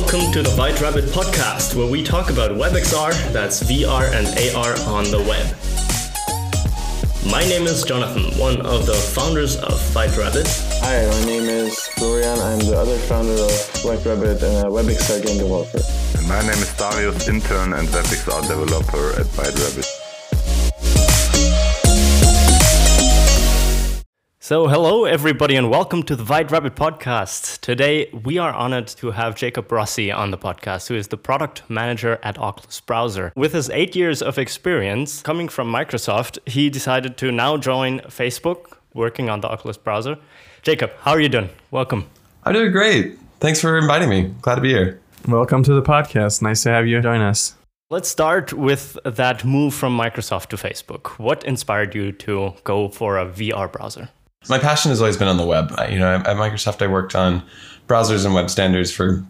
welcome to the White Rabbit podcast, where we talk about WebXR, that's VR and AR on the web. My name is Jonathan, one of the founders of White Rabbit. Hi, my name is Florian. I'm the other founder of White Rabbit and a WebXR game developer. And my name is Darius, intern and WebXR developer at White Rabbit. So, hello everybody, and welcome to the White Rabbit podcast. Today, we are honored to have Jacob Rossi on the podcast, who is the product manager at Oculus Browser. With his eight years of experience coming from Microsoft, he decided to now join Facebook, working on the Oculus Browser. Jacob, how are you doing? Welcome. I'm doing great. Thanks for inviting me. Glad to be here. Welcome to the podcast. Nice to have you join us. Let's start with that move from Microsoft to Facebook. What inspired you to go for a VR browser? My passion has always been on the web. You know, at Microsoft, I worked on browsers and web standards for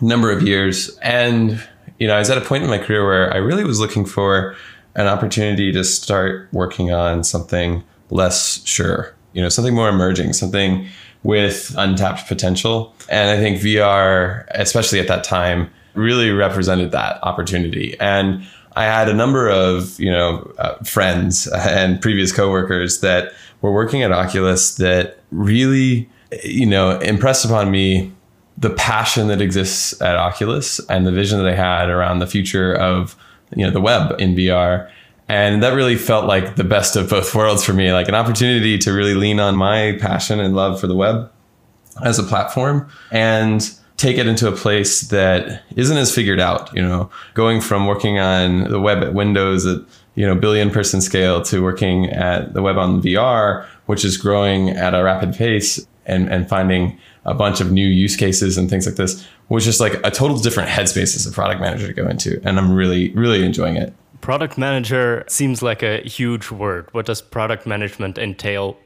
a number of years. And, you know, I was at a point in my career where I really was looking for an opportunity to start working on something less sure, you know, something more emerging, something with untapped potential. And I think VR, especially at that time, really represented that opportunity. And I had a number of, you know, uh, friends and previous coworkers that were working at Oculus that really, you know, impressed upon me the passion that exists at Oculus and the vision that they had around the future of, you know, the web in VR. And that really felt like the best of both worlds for me, like an opportunity to really lean on my passion and love for the web as a platform and take it into a place that isn't as figured out, you know, going from working on the web at Windows at you know billion person scale to working at the web on VR, which is growing at a rapid pace and and finding a bunch of new use cases and things like this was just like a total different headspace as a product manager to go into, and I'm really really enjoying it. Product manager seems like a huge word. What does product management entail?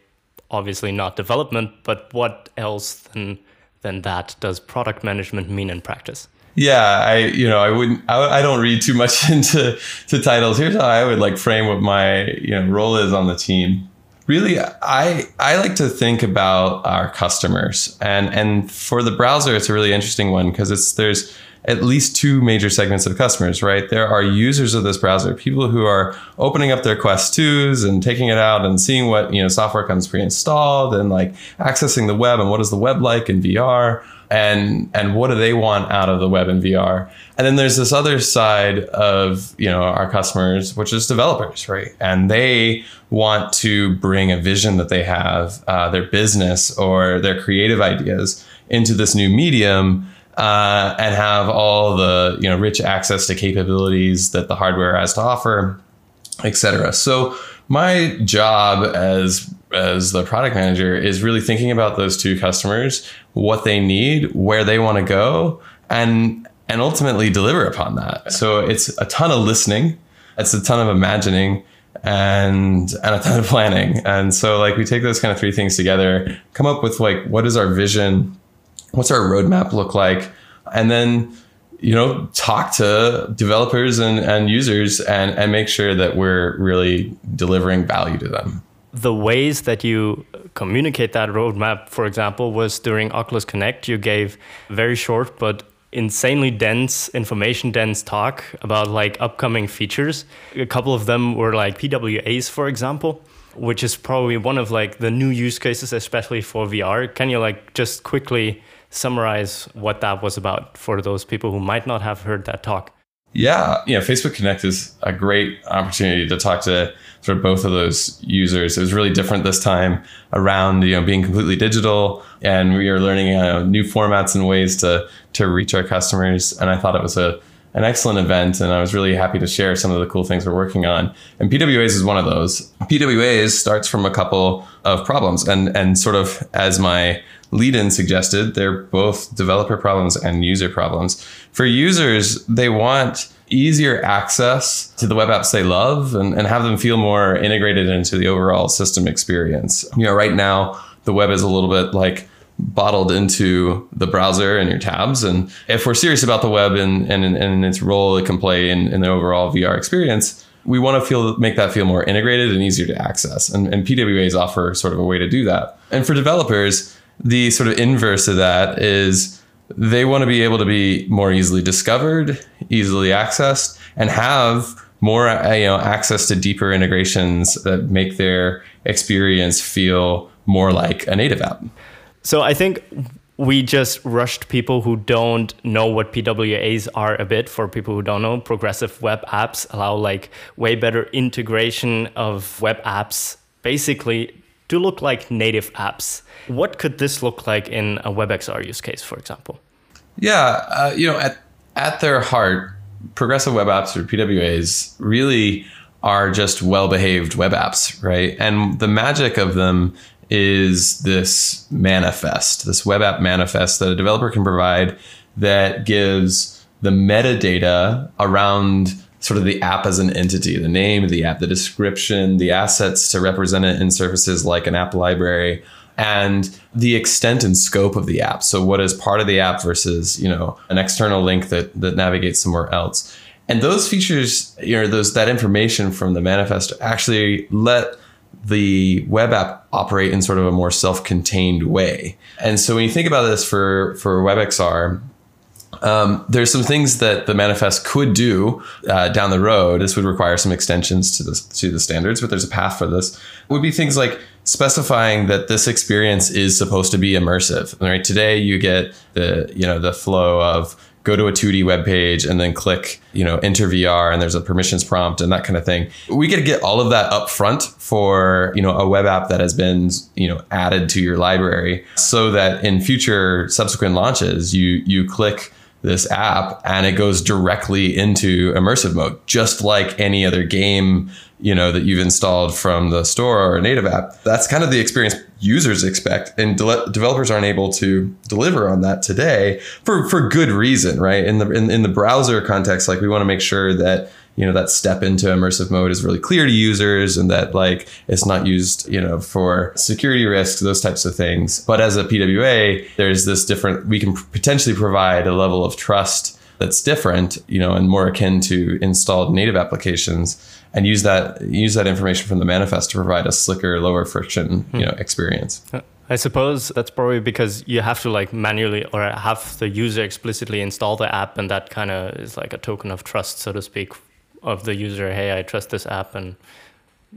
Obviously not development, but what else than than that does product management mean in practice? yeah i you know i wouldn't I, I, don't read too much into to titles. Here's how i would like frame what my you know role is on the team. Really i i like to think about our customers. And and for the browser it's a really interesting one because it's there's at least two major segments of customers right there are users of this browser people who are opening up their quest 2s and taking it out and seeing what you know software comes pre-installed and like accessing the web and what is the web like in vr and and what do they want out of the web and VR? And then there's this other side of you know our customers, which is developers, right? And they want to bring a vision that they have, uh, their business or their creative ideas into this new medium. Uh, and have all the you know rich access to capabilities that the hardware has to offer, et cetera. So my job as as the product manager is really thinking about those two customers, what they need, where they want to go, and and ultimately deliver upon that. So it's a ton of listening, it's a ton of imagining, and and a ton of planning. And so like we take those kind of three things together, come up with like what is our vision, what's our roadmap look like, and then you know talk to developers and, and users and and make sure that we're really delivering value to them the ways that you communicate that roadmap, for example, was during Oculus Connect. You gave very short but insanely dense, information dense talk about like upcoming features. A couple of them were like PWAs, for example, which is probably one of like the new use cases, especially for VR. Can you like just quickly summarize what that was about for those people who might not have heard that talk? Yeah, you know, Facebook Connect is a great opportunity to talk to sort of both of those users. It was really different this time around, you know, being completely digital, and we are learning uh, new formats and ways to to reach our customers. And I thought it was a an excellent event, and I was really happy to share some of the cool things we're working on. And PWAs is one of those. PWAs starts from a couple of problems, and and sort of as my lead in suggested, they're both developer problems and user problems. For users, they want easier access to the web apps they love and, and have them feel more integrated into the overall system experience. You know, right now, the web is a little bit like bottled into the browser and your tabs. And if we're serious about the web and, and, and its role it can play in, in the overall VR experience, we want to feel make that feel more integrated and easier to access. And, and PWAs offer sort of a way to do that. And for developers, the sort of inverse of that is they want to be able to be more easily discovered, easily accessed, and have more you know access to deeper integrations that make their experience feel more like a native app. So I think we just rushed people who don't know what PWAs are a bit. For people who don't know, progressive web apps allow like way better integration of web apps, basically to look like native apps. What could this look like in a WebXR use case, for example? Yeah, uh, you know, at at their heart, progressive web apps or PWAs really are just well-behaved web apps, right? And the magic of them is this manifest, this web app manifest that a developer can provide that gives the metadata around sort of the app as an entity, the name of the app, the description, the assets to represent it in surfaces like an app library, and the extent and scope of the app. So what is part of the app versus, you know, an external link that that navigates somewhere else. And those features, you know, those that information from the manifest actually let the web app operate in sort of a more self-contained way. And so when you think about this for for WebXR, um, there's some things that the manifest could do uh, down the road. This would require some extensions to the to the standards, but there's a path for this. It would be things like specifying that this experience is supposed to be immersive. Right today, you get the you know the flow of go to a 2D web page and then click, you know, enter VR and there's a permissions prompt and that kind of thing. We could get all of that up front for, you know, a web app that has been, you know, added to your library so that in future subsequent launches, you you click this app and it goes directly into immersive mode, just like any other game, you know, that you've installed from the store or a native app. That's kind of the experience users expect, and de- developers aren't able to deliver on that today for for good reason, right? In the in, in the browser context, like we want to make sure that you know that step into immersive mode is really clear to users and that like it's not used you know for security risks those types of things. But as a pwa there's this different we can potentially provide a level of trust that's different you know and more akin to installed native applications and use that use that information from the manifest to provide a slicker lower friction hmm. you know experience. Uh, I suppose that's probably because you have to like manually or have the user explicitly install the app, and that kind of is like a token of trust, so to speak, of the user, hey, I trust this app, and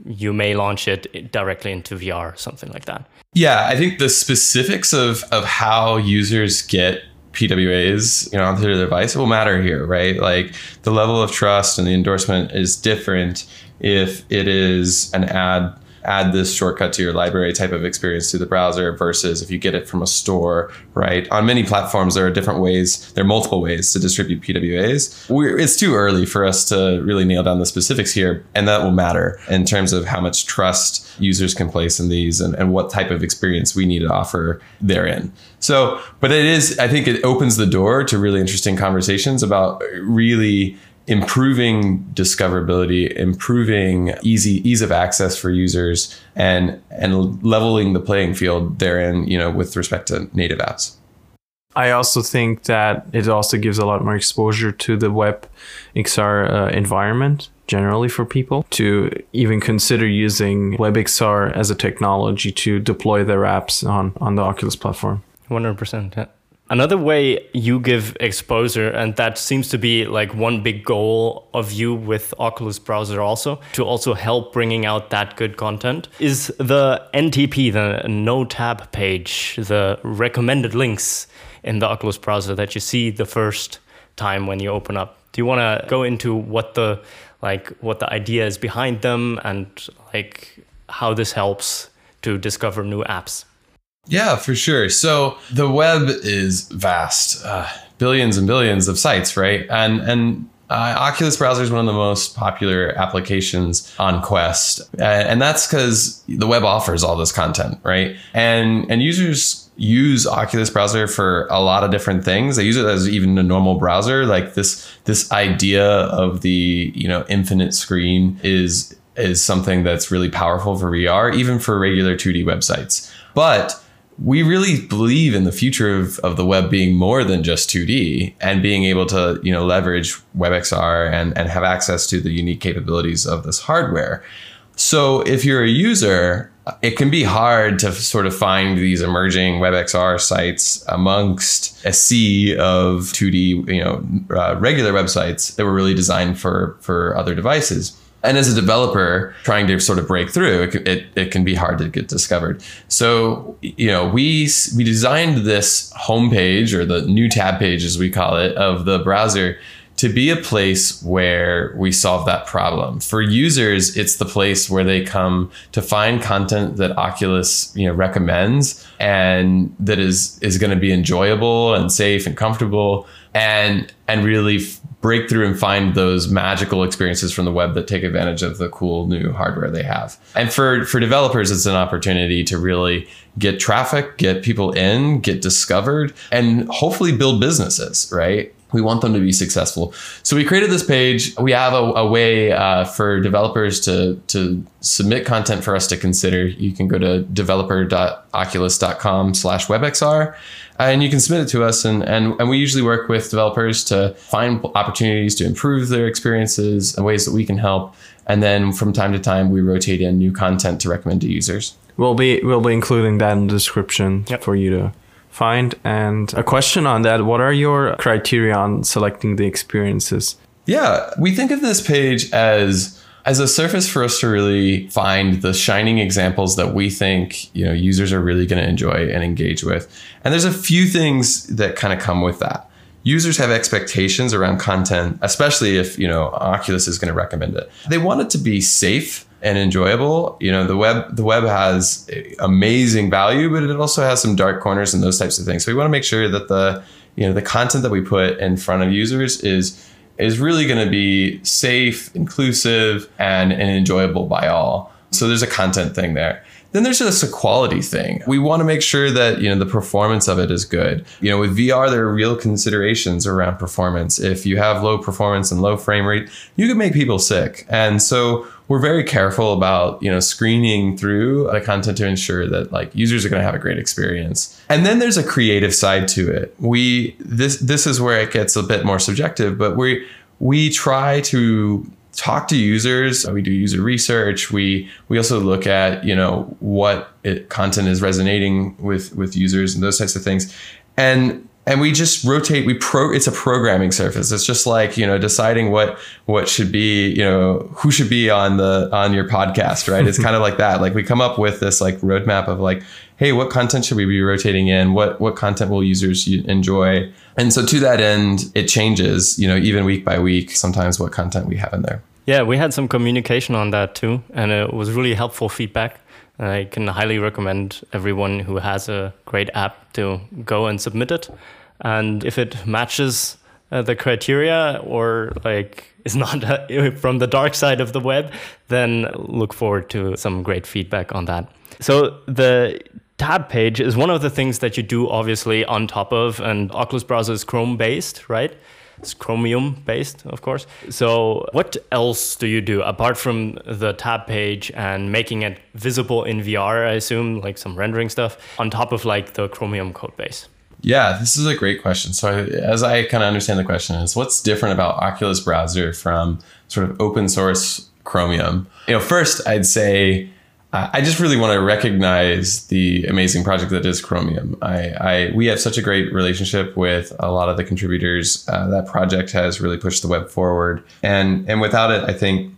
you may launch it directly into VR, something like that. Yeah, I think the specifics of of how users get PWAs, you know, onto their device will matter here, right? Like the level of trust and the endorsement is different if it is an ad add this shortcut to your library type of experience to the browser versus if you get it from a store, right? On many platforms, there are different ways, there are multiple ways to distribute PWAs. We're, it's too early for us to really nail down the specifics here, and that will matter in terms of how much trust users can place in these and, and what type of experience we need to offer therein. So, but it is, I think it opens the door to really interesting conversations about really improving discoverability, improving easy ease of access for users, and and leveling the playing field therein, you know, with respect to native apps. I also think that it also gives a lot more exposure to the web XR uh, environment generally for people to even consider using WebXR as a technology to deploy their apps on, on the Oculus platform. 100%. Yeah. Another way you give exposure, and that seems to be like one big goal of you with Oculus browser also, to also help bringing out that good content, is the NTP, the new tab page, the recommended links in the Oculus browser that you see the first time when you open up. Do you want to go into what the like what the idea is behind them and like how this helps to discover new apps? Yeah, for sure. So the web is vast, uh, billions and billions of sites, right? And and uh, Oculus browser is one of the most popular applications on Quest, and that's because the web offers all this content, right? And and users use Oculus browser for a lot of different things. They use it as even a normal browser. Like this this idea of the you know infinite screen is is something that's really powerful for VR, even for regular 2D websites. But we really believe in the future of, of the web being more than just 2D and being able to, you know, leverage WebXR and, and have access to the unique capabilities of this hardware. So if you're a user it can be hard to sort of find these emerging WebXR sites amongst a sea of 2D, you know, uh, regular websites that were really designed for for other devices. And as a developer trying to sort of break through, it, it, it can be hard to get discovered. So, you know, we we designed this homepage or the new tab page, as we call it, of the browser to be a place where we solve that problem. For users, it's the place where they come to find content that Oculus, you know, recommends and that is is going to be enjoyable and safe and comfortable and and really break through and find those magical experiences from the web that take advantage of the cool new hardware they have. And for for developers it's an opportunity to really get traffic, get people in, get discovered and hopefully build businesses, right? We want them to be successful. So we created this page. We have a, a way uh, for developers to, to submit content for us to consider. You can go to developer.oculus.com slash webxr and you can submit it to us. And, and, and we usually work with developers to find opportunities to improve their experiences and ways that we can help. And then from time to time, we rotate in new content to recommend to users. We'll be we'll be including that in the description Yep. for you to find. And a question on that: What are your criteria on selecting the experiences? Yeah, we think of this page as as a surface for us to really find the shining examples that we think you know users are really going to enjoy and engage with. And there's a few things that kind of come with that. Users have expectations around content, especially if you know Oculus is going to recommend it. They want it to be safe and enjoyable. You know, the web the web has amazing value, but it also has some dark corners and those types of things. So we want to make sure that the you know the content that we put in front of users is is really going to be safe, inclusive, and, and enjoyable by all. So there's a content thing there. Then there's just a quality thing. We want to make sure that you know the performance of it is good. You know, with VR, there are real considerations around performance. If you have low performance and low frame rate, you can make people sick. And so we're very careful about you know screening through the content to ensure that like users are going to have a great experience. And then there's a creative side to it. We this this is where it gets a bit more subjective, but we we try to talk to users we do user research we we also look at you know what it, content is resonating with with users and those types of things and and we just rotate we pro it's a programming surface. It's just like you know deciding what what should be you know who should be on the on your podcast right? It's kind of like that. Like we come up with this like roadmap of like hey what content should we be rotating in? What what content will users enjoy? And so to that end it changes you know even week by week sometimes what content we have in there. Yeah, we had some communication on that too, and it was really helpful feedback. I can highly recommend everyone who has a great app to go and submit it. And if it matches uh, the criteria or like is not uh, from the dark side of the web, then look forward to some great feedback on that. So the tab page is one of the things that you do obviously on top of, and Oculus browser is Chrome based, right? It's Chromium based, of course. So, what else do you do apart from the tab page and making it visible in VR? I assume, like some rendering stuff, on top of like the Chromium code base. Yeah, this is a great question. So, as I kind of understand the question, is what's different about Oculus browser from sort of open source Chromium? You know, first I'd say I just really want to recognize the amazing project that is Chromium. I, I we have such a great relationship with a lot of the contributors. Uh, that project has really pushed the web forward, and and without it, I think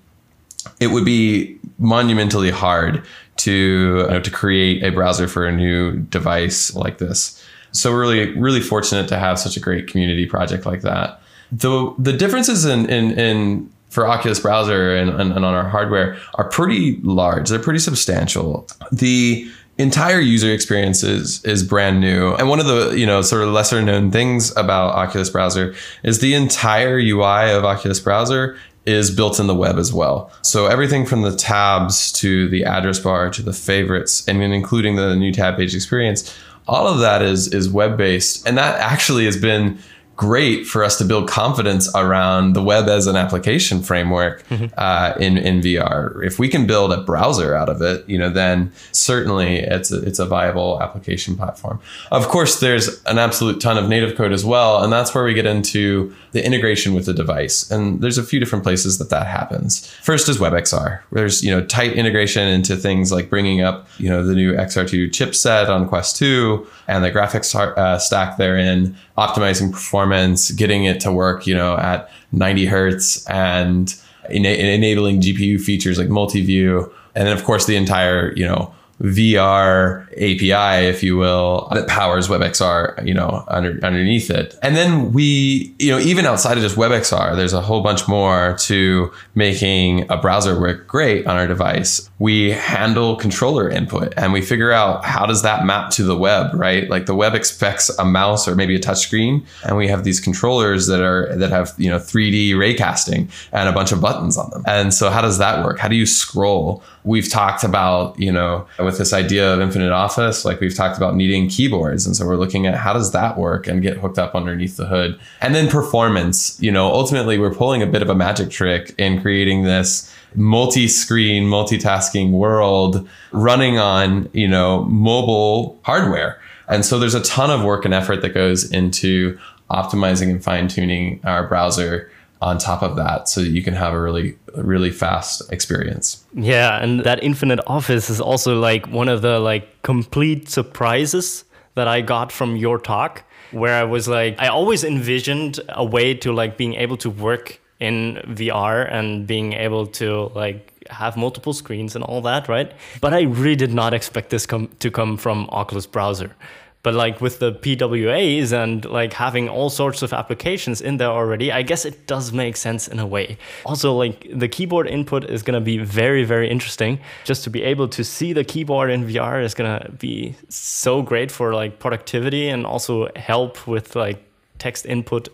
it would be monumentally hard to you know, to create a browser for a new device like this. So we're really really fortunate to have such a great community project like that. The the differences in in, in for Oculus browser and, and, and on our hardware are pretty large. They're pretty substantial. The entire user experience is is brand new. And one of the, you know, sort of lesser known things about Oculus browser is the entire UI of Oculus browser is built in the web as well. So everything from the tabs to the address bar to the favorites and then including the new tab page experience, all of that is is web based and that actually has been great for us to build confidence around the web as an application framework uh, in in VR. If we can build a browser out of it, you know, then certainly it's a, it's a viable application platform. Of course, there's an absolute ton of native code as well, and that's where we get into the integration with the device. And there's a few different places that that happens. First is WebXR. There's you know tight integration into things like bringing up you know the new XR2 chipset on Quest 2 and the graphics uh, stack therein, optimizing performance, getting it to work you know at 90 hertz and ena- enabling GPU features like multi-view, and then of course the entire you know VR API, if you will, that powers WebXR, you know, under, underneath it. And then we, you know, even outside of just WebXR, there's a whole bunch more to making a browser work great on our device. We handle controller input and we figure out how does that map to the web, right? Like the web expects a mouse or maybe a touch screen, and we have these controllers that are that have, you know, 3D raycasting and a bunch of buttons on them. And so how does that work? How do you scroll? We've talked about, you know, with this idea of infinite office, like we've talked about needing keyboards. And so we're looking at how does that work and get hooked up underneath the hood. And then performance, you know, ultimately we're pulling a bit of a magic trick in creating this multi-screen, multitasking world running on, you know, mobile hardware. And so there's a ton of work and effort that goes into optimizing and fine-tuning our browser on top of that so you can have a really really fast experience. Yeah and that infinite office is also like one of the like complete surprises that i got from your talk where i was like i always envisioned a way to like being able to work in vr and being able to like have multiple screens and all that right? But i really did not expect this com- to come from oculus browser but like with the PWAs and like having all sorts of applications in there already, I guess it does make sense in a way. Also, like the keyboard input is to be very, very interesting. Just to be able to see the keyboard in VR is to be so great for like productivity and also help with like text input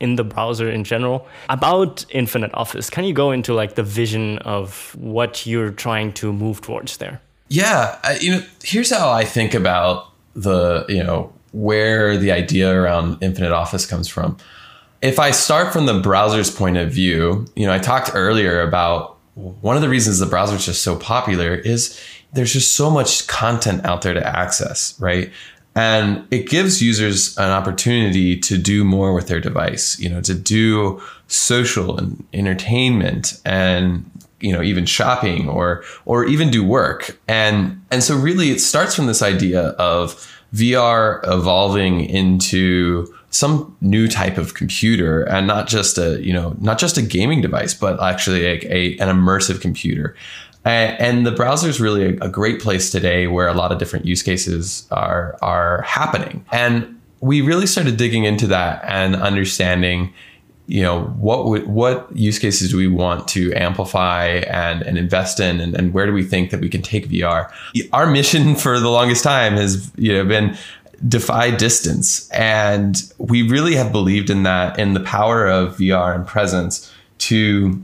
in the browser in general. About Infinite Office, can you go into like the vision of what you're trying to move towards there? Yeah, I, you know, here's how I think about the you know where the idea around infinite office comes from. If i start from the browser's point of view you know i talked earlier about one of the reasons the browser is just so popular is there's just so much content out there to access right? And it gives users an opportunity to do more with their device you know to do social and entertainment and you know even shopping or or even do work. And and so really it starts from this idea of VR evolving into some new type of computer and not just a you know not just a gaming device but actually a, a an immersive computer. And the browser is really a, a great place today where a lot of different use cases are are happening. And we really started digging into that and understanding you know what would, what use cases do we want to amplify and, and invest in? And, and where do we think that we can take VR our mission for the longest time has you know been defy distance. And we really have believed in that in the power of VR and presence to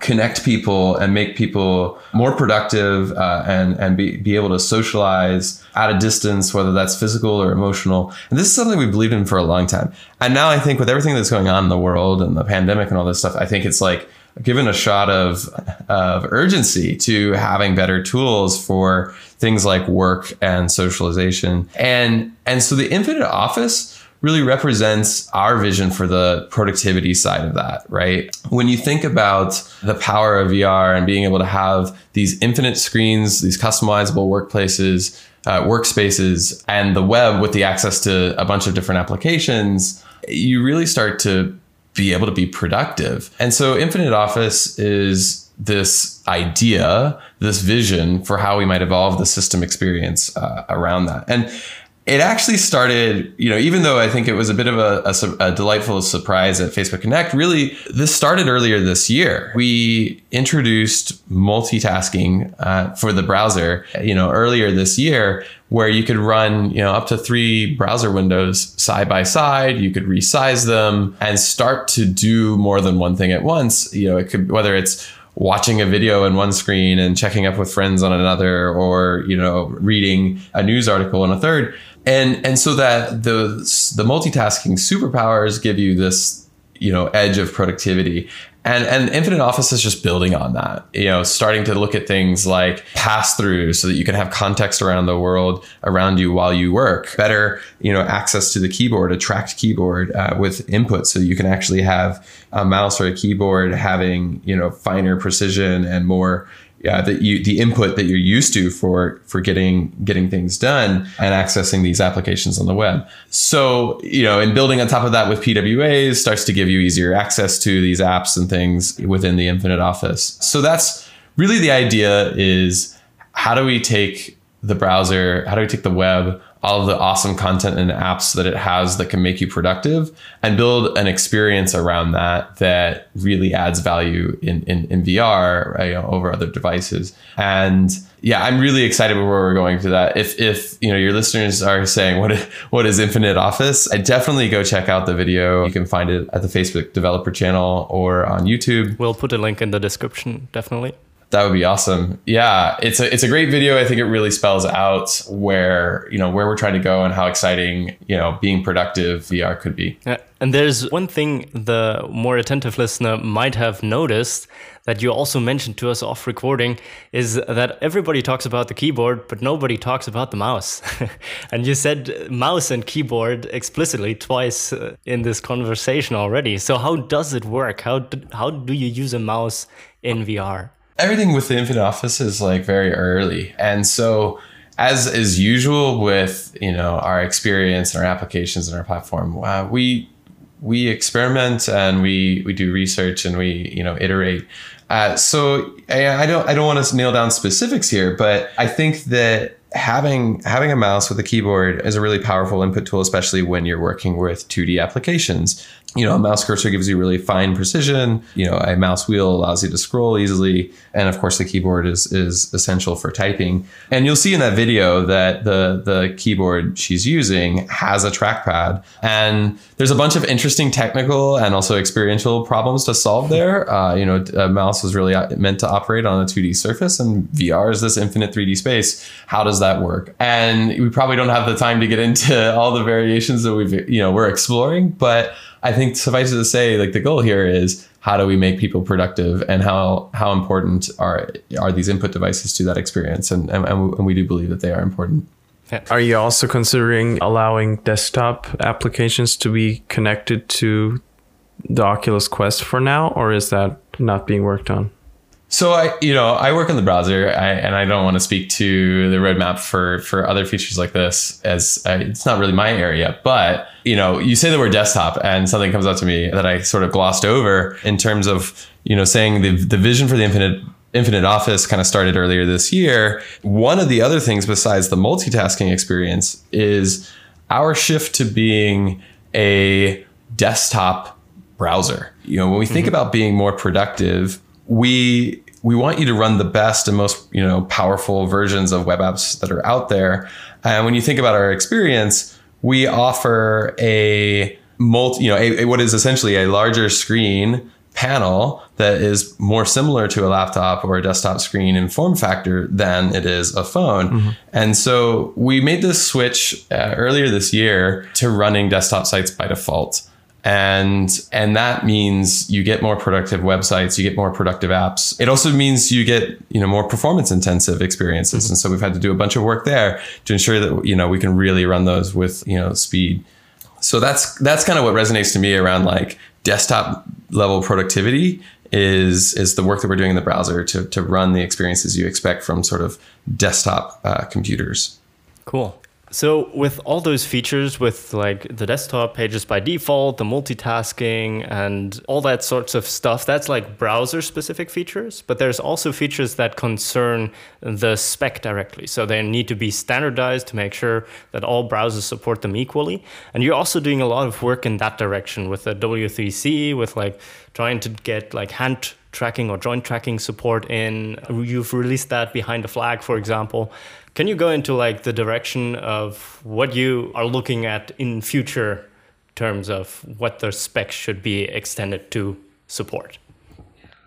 connect people and make people more productive uh, and and be, be able to socialize at a distance whether that's physical or emotional. And this is something we believed in for a long time. And now i think with everything that's going on in the world and the pandemic and all this stuff i think it's like given a shot of of urgency to having better tools for things like work and socialization. And and so the infinite office really represents our vision for the productivity side of that, right? When you think about the power of VR and being able to have these infinite screens, these customizable workplaces, uh, workspaces, and the web with the access to a bunch of different applications, you really start to be able to be productive. And so Infinite Office is this idea, this vision for how we might evolve the system experience uh, around that. And it actually started, you know, even though I think it was a bit of a, a, a, delightful surprise at Facebook Connect, really, this started earlier this year. We introduced multitasking uh, for the browser, you know, earlier this year, where you could run, you know, up to three browser windows side by side. You could resize them and start to do more than one thing at once. You know, it could, whether it's watching a video in one screen and checking up with friends on another or you know reading a news article on a third and and so that the the multitasking superpowers give you this you know edge of productivity. And and infinite office is just building on that you know starting to look at things like pass through so that you can have context around the world around you while you work. Better you know access to the keyboard a tracked keyboard uh, with input so you can actually have a mouse or a keyboard having you know finer precision and more yeah, that you the input that you're used to for for getting getting things done and accessing these applications on the web. So you know, and building on top of that with PWAs starts to give you easier access to these apps and things within the Infinite Office. So that's really the idea is how do we take the browser, how do we take the web, all of the awesome content and apps that it has that can make you productive and build an experience around that that really adds value in, in, in VR right, you know, over other devices. And yeah, I'm really excited where we're going to that. If, if, you know, your listeners are saying, what, is, what is Infinite Office? I definitely go check out the video. You can find it at the Facebook developer channel or on YouTube. We'll put a link in the description, definitely. That would be awesome. Yeah, it's a it's a great video. I think it really spells out where you know where we're trying to go and how exciting you know being productive VR could be. Yeah. And there's one thing the more attentive listener might have noticed that you also mentioned to us off recording is that everybody talks about the keyboard, but nobody talks about the mouse. and you said mouse and keyboard explicitly twice uh, in this conversation already. So how does it work? How do, how do you use a mouse in VR? Everything with the Infinite Office is like very early. And so as is usual with, you know, our experience and our applications and our platform, uh, we we experiment and we we do research and we, you know, iterate. Uh, so I, I don't I don't want to nail down specifics here, but I think that having having a mouse with a keyboard is a really powerful input tool, especially when you're working with 2D applications. You know, a mouse cursor gives you really fine precision. You know, a mouse wheel allows you to scroll easily, and of course, the keyboard is is essential for typing. And you'll see in that video that the the keyboard she's using has a trackpad, and there's a bunch of interesting technical and also experiential problems to solve there. Uh, you know, a mouse was really meant to operate on a 2D surface, and VR is this infinite 3D space. How does that work? And we probably don't have the time to get into all the variations that we've you know we're exploring, but I think suffice it to say, like the goal here is how do we make people productive and how how important are are these input devices to that experience? And and, and we do believe that they are important. Are you also considering allowing desktop applications to be connected to the Oculus Quest for now, or is that not being worked on? So I, you know, I work in the browser, I, and I don't want to speak to the roadmap for for other features like this, as I, it's not really my area. But you know, you say the word desktop, and something comes up to me that I sort of glossed over in terms of you know saying the the vision for the infinite Infinite Office kind of started earlier this year. One of the other things besides the multitasking experience is our shift to being a desktop browser. You know, when we think mm-hmm. about being more productive, we we want you to run the best and most you know powerful versions of web apps that are out there. And when you think about our experience, we offer a multi, you know, a, a, what is essentially a larger screen panel that is more similar to a laptop or a desktop screen in form factor than it is a phone. Mm-hmm. And so we made this switch uh, earlier this year to running desktop sites by default and and that means you get more productive websites you get more productive apps. It also means you get you know more performance intensive experiences. Mm-hmm. and so we've had to do a bunch of work there to ensure that you know we can really run those with you know speed. So that's that's kind of what resonates to me around like desktop level productivity is is the work that we're doing in the browser to to run the experiences you expect from sort of desktop uh, computers. Cool so with all those features, with like the desktop pages by default, the multitasking, and all that sorts of stuff, that's like browser specific features. But there's also features that concern the spec directly. So they need to be standardized to make sure that all browsers support them equally. And you're also doing a lot of work in that direction with the W3C, with like trying to get like hand tracking or joint tracking support in. You've released that behind the flag, for example. Can you go into like the direction of what you are looking at in future terms of what the specs should be extended to support?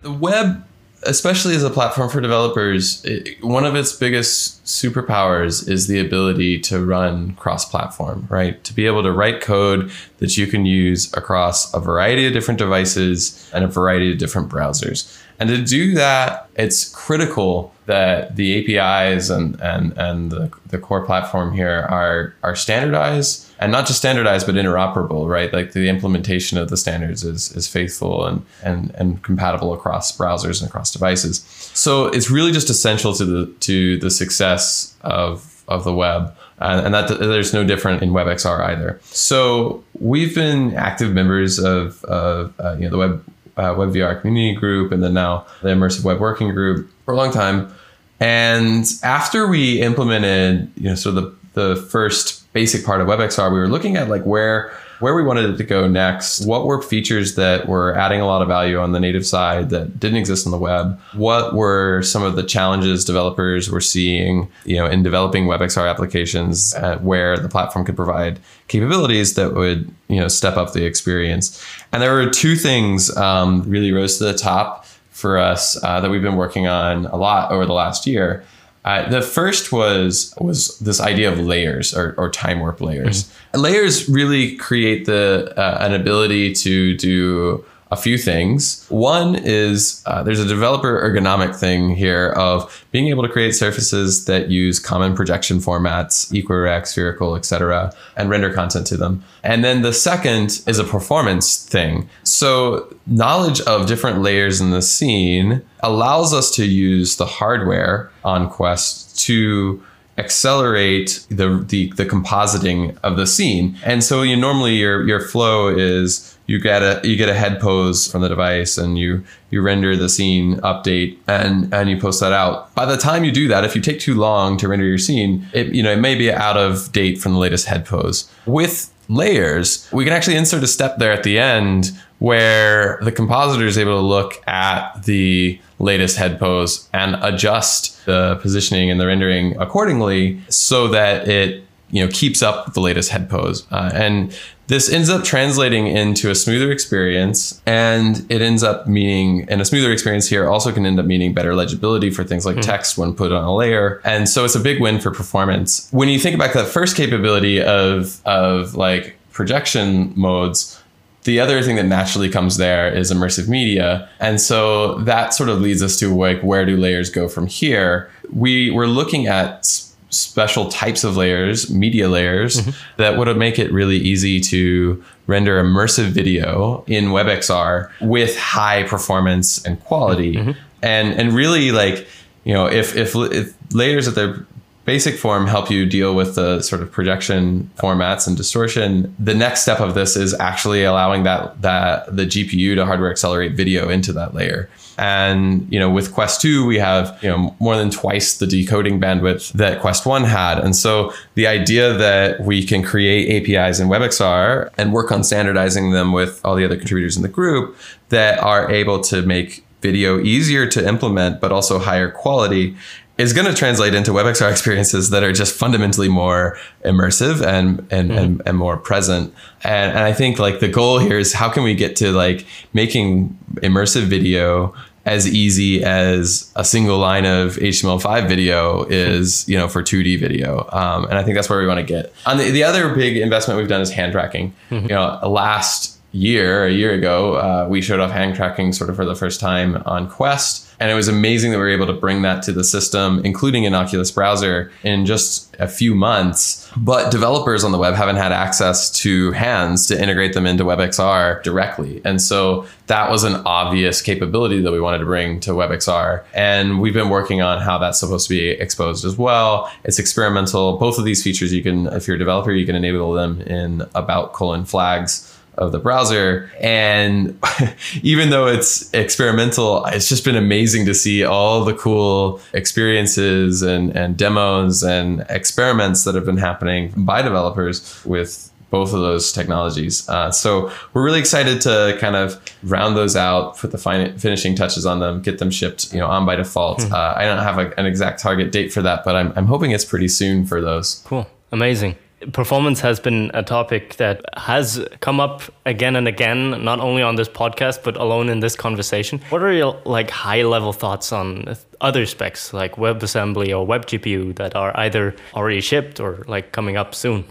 The web especially as a platform for developers, it, one of its biggest superpowers is the ability to run cross platform, right? To be able to write code that you can use across a variety of different devices and a variety of different browsers. And to do that, it's critical that the APIs and and and the, the core platform here are are standardized and not just standardized but interoperable, right? Like the implementation of the standards is is faithful and and and compatible across browsers and across devices. So it's really just essential to the to the success of of the web. and that there's no different in WebXR either. So we've been active members of, of uh, you know the web uh, WebVR community group and then now the immersive web working group for a long time. And after we implemented, you know, sort of the, the first basic part of WebXR, we were looking at like where where we wanted it to go next, what were features that were adding a lot of value on the native side that didn't exist on the web, what were some of the challenges developers were seeing, you know, in developing WebXR applications where the platform could provide capabilities that would, you know, step up the experience. And there were two things um, really rose to the top for us uh, that we've been working on a lot over the last year. Uh, the first was was this idea of layers or, or time warp layers. Mm-hmm. Layers really create the uh, an ability to do a few things. One is uh, there's a developer ergonomic thing here of being able to create surfaces that use common projection formats, equirects, spherical, etc., and render content to them. And then the second is a performance thing. So knowledge of different layers in the scene allows us to use the hardware on Quest to accelerate the, the the compositing of the scene. And so you normally your your flow is you get a you get a head pose from the device and you you render the scene update and and you post that out by the time you do that if you take too long to render your scene it you know it may be out of date from the latest head pose with layers we can actually insert a step there at the end where the compositor is able to look at the latest head pose and adjust the positioning and the rendering accordingly so that it you know keeps up with the latest head pose. Uh, and this ends up translating into a smoother experience and it ends up meaning and a smoother experience here also can end up meaning better legibility for things like mm. text when put on a layer. And so it's a big win for performance. When you think about that first capability of of like projection modes the other thing that naturally comes there is immersive media and so that sort of leads us to like where do layers go from here we were looking at special types of layers, media layers, mm-hmm. that would make it really easy to render immersive video in WebXR with high performance and quality. Mm-hmm. And and really like, you know, if if, if layers at their basic form help you deal with the sort of projection formats and distortion. The next step of this is actually allowing that that the GPU to hardware accelerate video into that layer. And you know, with Quest 2, we have you know more than twice the decoding bandwidth that Quest 1 had. And so the idea that we can create APIs in WebXR and work on standardizing them with all the other contributors in the group that are able to make video easier to implement, but also higher quality is going to translate into WebXR experiences that are just fundamentally more immersive and and, mm-hmm. and, and, more present. And, and I think like the goal here is how can we get to like making immersive video as easy as a single line of HTML5 video is, you know, for 2D video. Um, and I think that's where we want to get. On the, the other big investment we've done is hand tracking. Mm-hmm. You know, last year, a year ago, uh, we showed off hand tracking sort of for the first time on Quest. And it was amazing that we were able to bring that to the system, including in Oculus browser, in just a few months. But developers on the web haven't had access to hands to integrate them into WebXR directly. And so that was an obvious capability that we wanted to bring to WebXR. And we've been working on how that's supposed to be exposed as well. It's experimental. Both of these features, you can, if you're a developer, you can enable them in about colon flags of the browser. And even though it's experimental, it's just been amazing to see all the cool experiences and, and demos and experiments that have been happening by developers with both of those technologies. Uh, so we're really excited to kind of round those out, put the fin- finishing touches on them, get them shipped, you know, on by default. Hmm. Uh, I don't have a, an exact target date for that, but I'm, I'm hoping it's pretty soon for those. Cool. Amazing. Performance has been a topic that has come up again and again, not only on this podcast but alone in this conversation. What are your like high level thoughts on other specs like WebAssembly or WebGPU that are either already shipped or like coming up soon?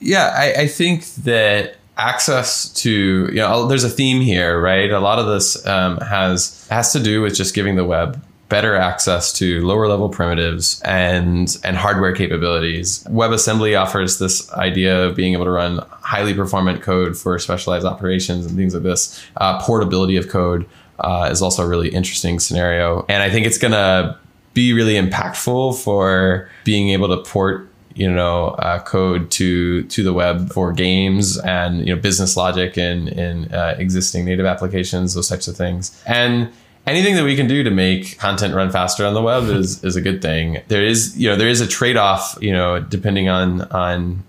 Yeah, I, I think that access to you know there's a theme here right a lot of this um, has has to do with just giving the web better access to lower level primitives and and hardware capabilities. WebAssembly offers this idea of being able to run highly performant code for specialized operations and things like this. Uh, portability of code uh, is also a really interesting scenario, and I think it's gonna be really impactful for being able to port you know uh, code to to the web for games and you know business logic in in uh, existing native applications those types of things and anything that we can do to make content run faster on the web is is a good thing. There is you know there is a trade off you know depending on on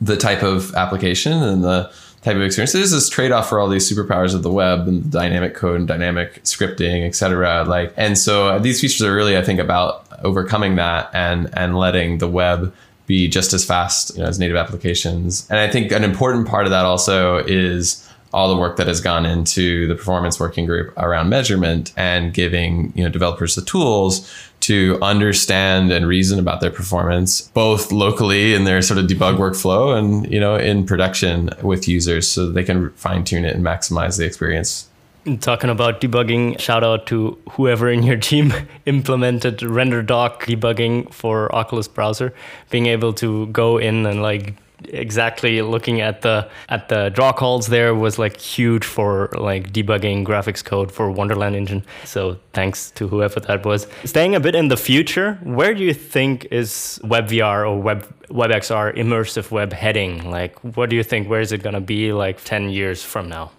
the type of application and the type of experience. There's this trade off for all these superpowers of the web and dynamic code and dynamic scripting, etc. Like and so uh, these features are really I think about overcoming that and and letting the web be just as fast you know, as native applications. And I think an important part of that also is all the work that has gone into the performance working group around measurement and giving you know developers the tools to understand and reason about their performance both locally in their sort of debug workflow and you know in production with users so they can fine tune it and maximize the experience. Talking about debugging, shout out to whoever in your team implemented RenderDoc debugging for Oculus browser, being able to go in and like exactly looking at the at the draw calls there was like huge for like debugging graphics code for Wonderland engine. So thanks to whoever that was. Staying a bit in the future, where do you think is WebVR or Web WebXR immersive web heading? Like what do you think where is it going to be like 10 years from now?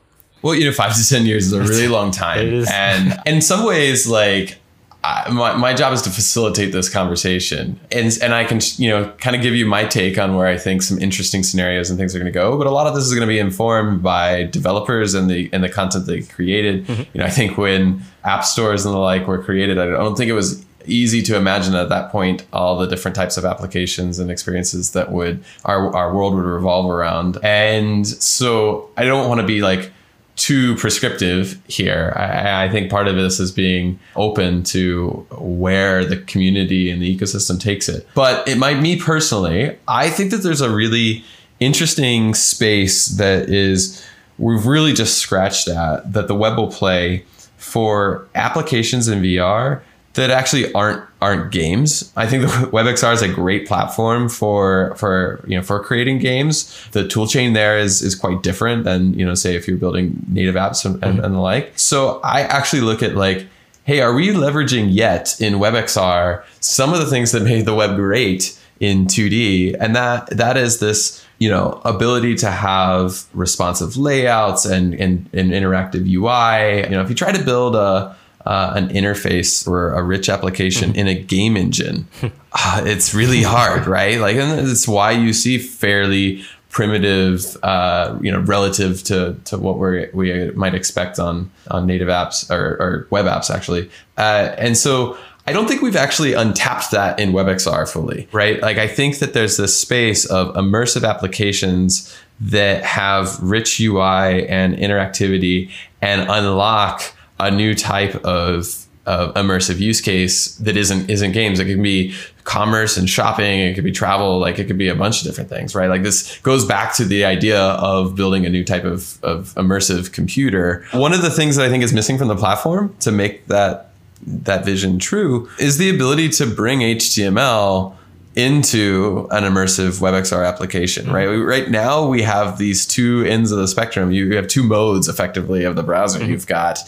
Well, you know, 5 to 10 years is a really long time. and in some ways like I, my, my job is to facilitate this conversation. And and I can you know kind of give you my take on where I think some interesting scenarios and things are going to go but a lot of this is going to be informed by developers and the and the content they created. Mm-hmm. you know I think when app stores and the like were created I don't think it was easy to imagine at that point all the different types of applications and experiences that would our, our world would revolve around. And so I don't want to be like too prescriptive here. I, I, think part of this is being open to where the community and the ecosystem takes it. But it might, me personally, I think that there's a really interesting space that is, we've really just scratched at that the web will play for applications in VR that actually aren't aren't games. I think the WebXR is a great platform for for you know for creating games. The toolchain there is is quite different than you know say if you're building native apps and, mm-hmm. and the like. So I actually look at like, hey, are we leveraging yet in WebXR some of the things that made the web great in 2D, and that that is this you know ability to have responsive layouts and and, and interactive UI. You know, if you try to build a uh, an interface or a rich application mm-hmm. in a game engine, uh, it's really hard, right? Like, and it's why you see fairly primitive, uh, you know, relative to to what we we might expect on on native apps or, or web apps actually. Uh, and so I don't think we've actually untapped that in WebXR fully, right? Like I think that there's this space of immersive applications that have rich UI and interactivity and unlock a new type of immersive use case that isn't isn't games. It can be commerce and shopping. It could be travel. Like it could be a bunch of different things, right? Like this goes back to the idea of building a new type of, of immersive computer. One of the things that I think is missing from the platform to make that that vision true is the ability to bring HTML into an immersive WebXR application, right? Mm-hmm. Right now, we have these two ends of the spectrum. You have two modes effectively of the browser. Mm-hmm. You've got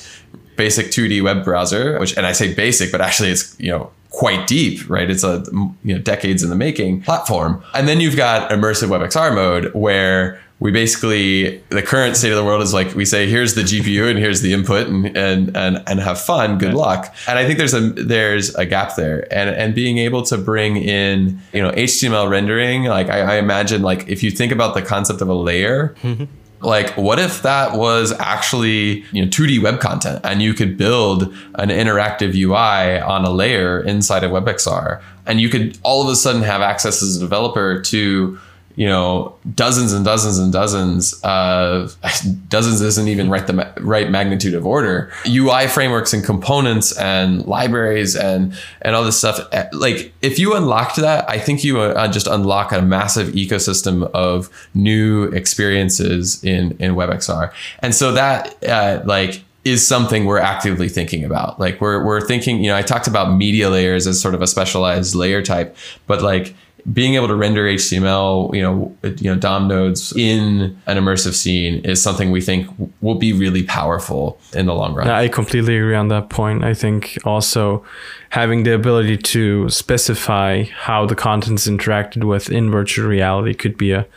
basic 2D web browser, which, and I say basic, but actually it's, you know, quite deep, right? It's a, you know, decades in the making platform. And then you've got immersive WebXR mode where we basically the current state of the world is like we say here's the GPU and here's the input and and and, and have fun good luck. And I think there's a there's a gap there. And and being able to bring in you know HTML rendering like I, I imagine like if you think about the concept of a layer mm-hmm. like what if that was actually you know 2d web content and you could build an interactive ui on a layer inside of webxr? And you could all of a sudden have access as a developer to you know dozens and dozens and dozens of dozens isn't even right the right magnitude of order. Ui frameworks and components and libraries and and all this stuff eh, like if you unlocked that i think you uh, just unlock a massive ecosystem of new experiences in in webxr. And so that uh, like is something we're actively thinking about. Like we're, we're thinking you know i talked about media layers as sort of a specialized layer type but like being able to render HTML, you know, you know, DOM nodes in an immersive scene is something we think will be really powerful in the long run. I completely agree on that point. I think also having the ability to specify how the content's interacted with in virtual reality could be a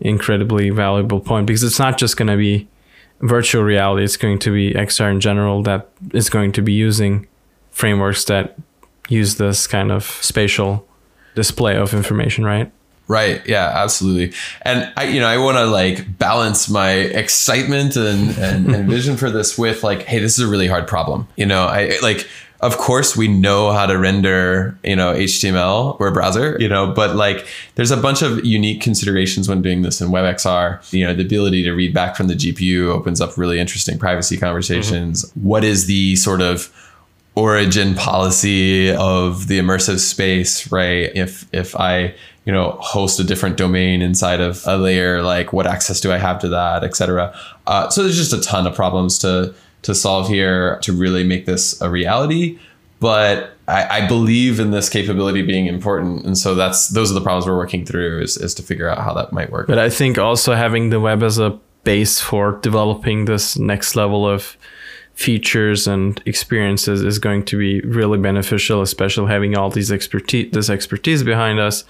incredibly valuable point because it's not just going to be virtual reality; it's going to be XR in general that is going to be using frameworks that use this kind of spatial display of information, right? Right. Yeah, absolutely. And I, you know, I want to like balance my excitement and, and, and vision for this with like, hey, this is a really hard problem. You know, I like, of course we know how to render, you know, HTML or a browser, you know, but like there's a bunch of unique considerations when doing this in WebXR. You know, the ability to read back from the GPU opens up really interesting privacy conversations. Mm-hmm. What is the sort of origin policy of the immersive space, right? If if I you know host a different domain inside of a layer, like what access do I have to that, etc. Uh, so there's just a ton of problems to to solve here to really make this a reality. But I, I believe in this capability being important, and so that's those are the problems we're working through is is to figure out how that might work. But I think also having the web as a base for developing this next level of features and experiences is going to be really beneficial, especially having all these expertise, this expertise behind us,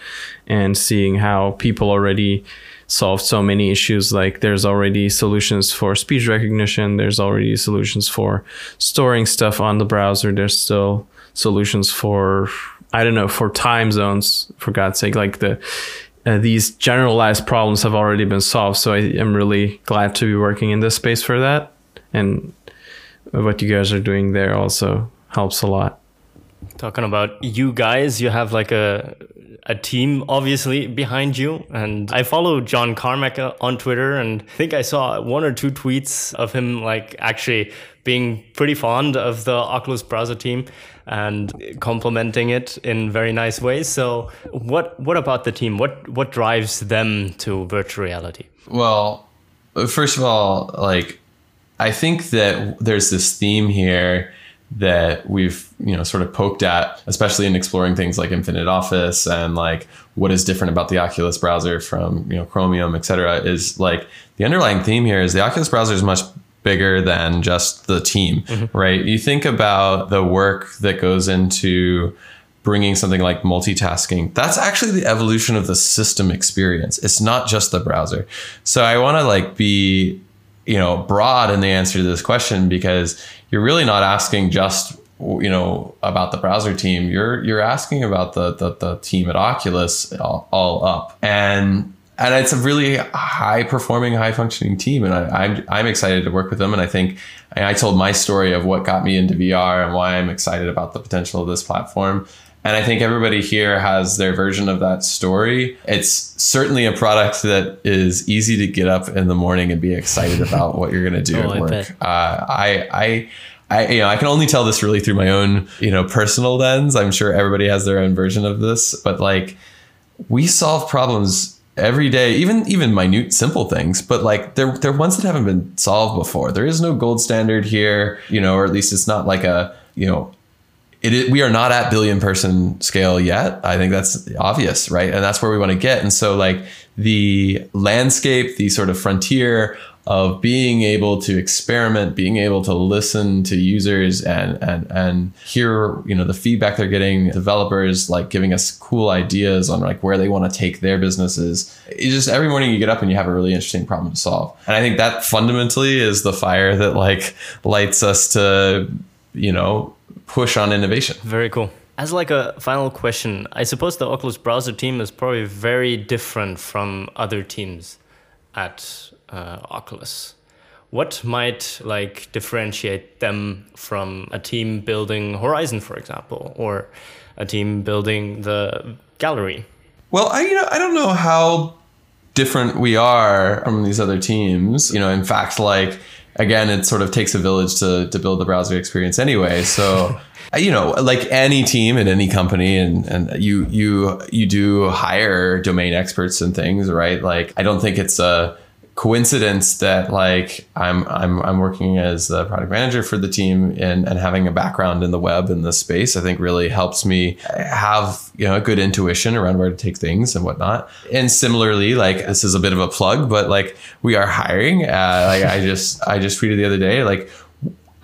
and seeing how people already solved so many issues. Like there's already solutions for speech recognition. There's already solutions for storing stuff on the browser. There's still solutions for I don't know for time zones. For God's sake, like the uh, these generalized problems have already been solved. So I am really glad to be working in this space for that. And what you guys are doing there also helps a lot. Talking about you guys, you have like a a team obviously behind you. And i follow john carmack on twitter and i think i saw one or two tweets of him like actually being pretty fond of the oculus browser team and complimenting it in very nice ways. So what what about the team? What what drives them to virtual reality? Well first of all like I think that there's this theme here that we've you know sort of poked at especially in exploring things like infinite office and like what is different about the oculus browser from you know chromium et cetera is like the underlying theme here is the oculus browser is much bigger than just the team mm-hmm. right? You think about the work that goes into bringing something like multitasking. That's actually the evolution of the system experience. It's not just the browser. So i want to like be you know broad in the answer to this question because you're really not asking just you know about the browser team. You're you're asking about the the, the team at oculus all, all, up. And and it's a really high performing high functioning team. And I, I'm, I'm excited to work with them. And i think i told my story of what got me into vr and why i'm excited about the potential of this platform and I think everybody here has their version of that story. It's certainly a product that is easy to get up in the morning and be excited about what you're going to do oh, at work. Uh, I, I, I, you know, I can only tell this really through my own, you know, personal lens. I'm sure everybody has their own version of this, but like, we solve problems every day, even even minute, simple things. But like, they're they're ones that haven't been solved before. There is no gold standard here, you know, or at least it's not like a, you know, it, we are not at billion person scale yet. I think that's obvious, right? And that's where we want to get. And so, like the landscape, the sort of frontier of being able to experiment, being able to listen to users and and and hear, you know, the feedback they're getting, developers like giving us cool ideas on like where they want to take their businesses. It's just every morning you get up and you have a really interesting problem to solve. And I think that fundamentally is the fire that like lights us to, you know, push on innovation. Very cool. As like a final question, I suppose the Oculus browser team is probably very different from other teams at uh, Oculus. What might like differentiate them from a team building Horizon, for example, or a team building the gallery? Well, I you know I don't know how different we are from these other teams. You know, in fact, like again, it sort of takes a village to to build the browser experience anyway. So. you know, like any team in any company, and and you you you do hire domain experts and things, right? Like, I don't think it's a coincidence that like I'm I'm I'm working as the product manager for the team and and having a background in the web in this space I think really helps me have you know a good intuition around where to take things and whatnot. And similarly, like this is a bit of a plug, but like we are hiring. Uh, like I just I just tweeted the other day like.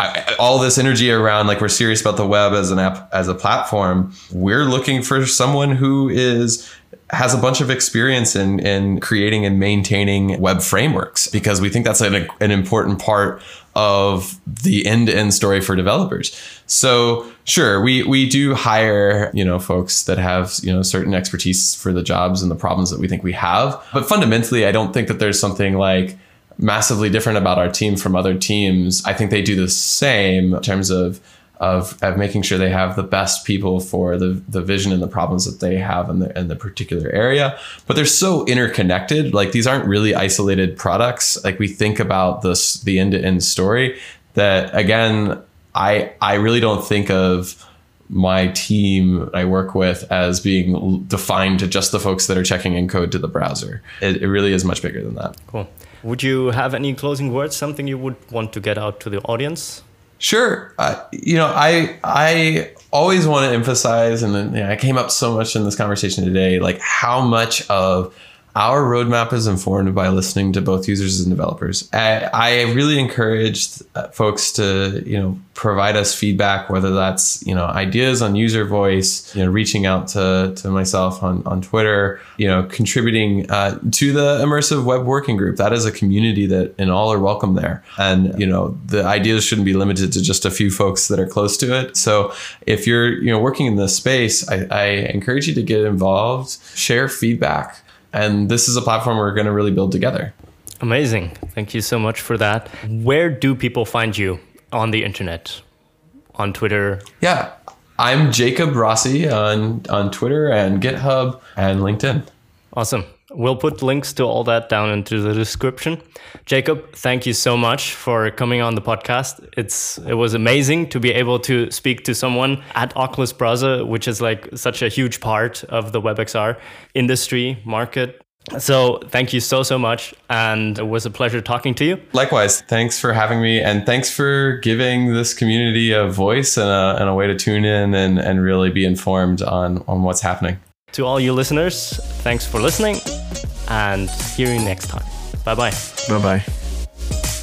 I, all this energy around like we're serious about the web as an app as a platform we're looking for someone who is has a bunch of experience in, in creating and maintaining web frameworks because we think that's an, an important part of the end-to-end story for developers. So sure, we we do hire, you know, folks that have, you know, certain expertise for the jobs and the problems that we think we have. But fundamentally, I don't think that there's something like massively different about our team from other teams. I think they do the same in terms of of, of making sure they have the best people for the, the vision and the problems that they have in the, in the particular area. But they're so interconnected. Like these aren't really isolated products. Like we think about this, the end to end story that again, I, I really don't think of my team I work with as being defined to just the folks that are checking in code to the browser. It, it really is much bigger than that. Cool. Would you have any closing words, something you would want to get out to the audience? Sure. Uh, you know, I I always want to emphasize, and then you know, I came up so much in this conversation today, like how much of our roadmap is informed by listening to both users and developers. I, I really encouraged uh, folks to, you know, provide us feedback, whether that's, you know, ideas on user voice, you know, reaching out to, to myself on, on Twitter, you know, contributing uh, to the immersive web working group. That is a community that and all are welcome there. And, you know, the ideas shouldn't be limited to just a few folks that are close to it. So if you're, you know, working in this space, I, I encourage you to get involved, share feedback and this is a platform we're going to really build together. Amazing. Thank you so much for that. Where do people find you on the internet? On Twitter? Yeah. I'm Jacob Rossi on, on Twitter and GitHub and LinkedIn. Awesome. We'll put links to all that down into the description. Jacob, thank you so much for coming on the podcast. It's it was amazing to be able to speak to someone at Oculus Browser, which is like such a huge part of the WebXR industry market. So thank you so so much, and it was a pleasure talking to you. Likewise, thanks for having me, and thanks for giving this community a voice and a, and a way to tune in and, and really be informed on on what's happening. To all you listeners, thanks for listening and hear you next time. Bye bye. Bye bye.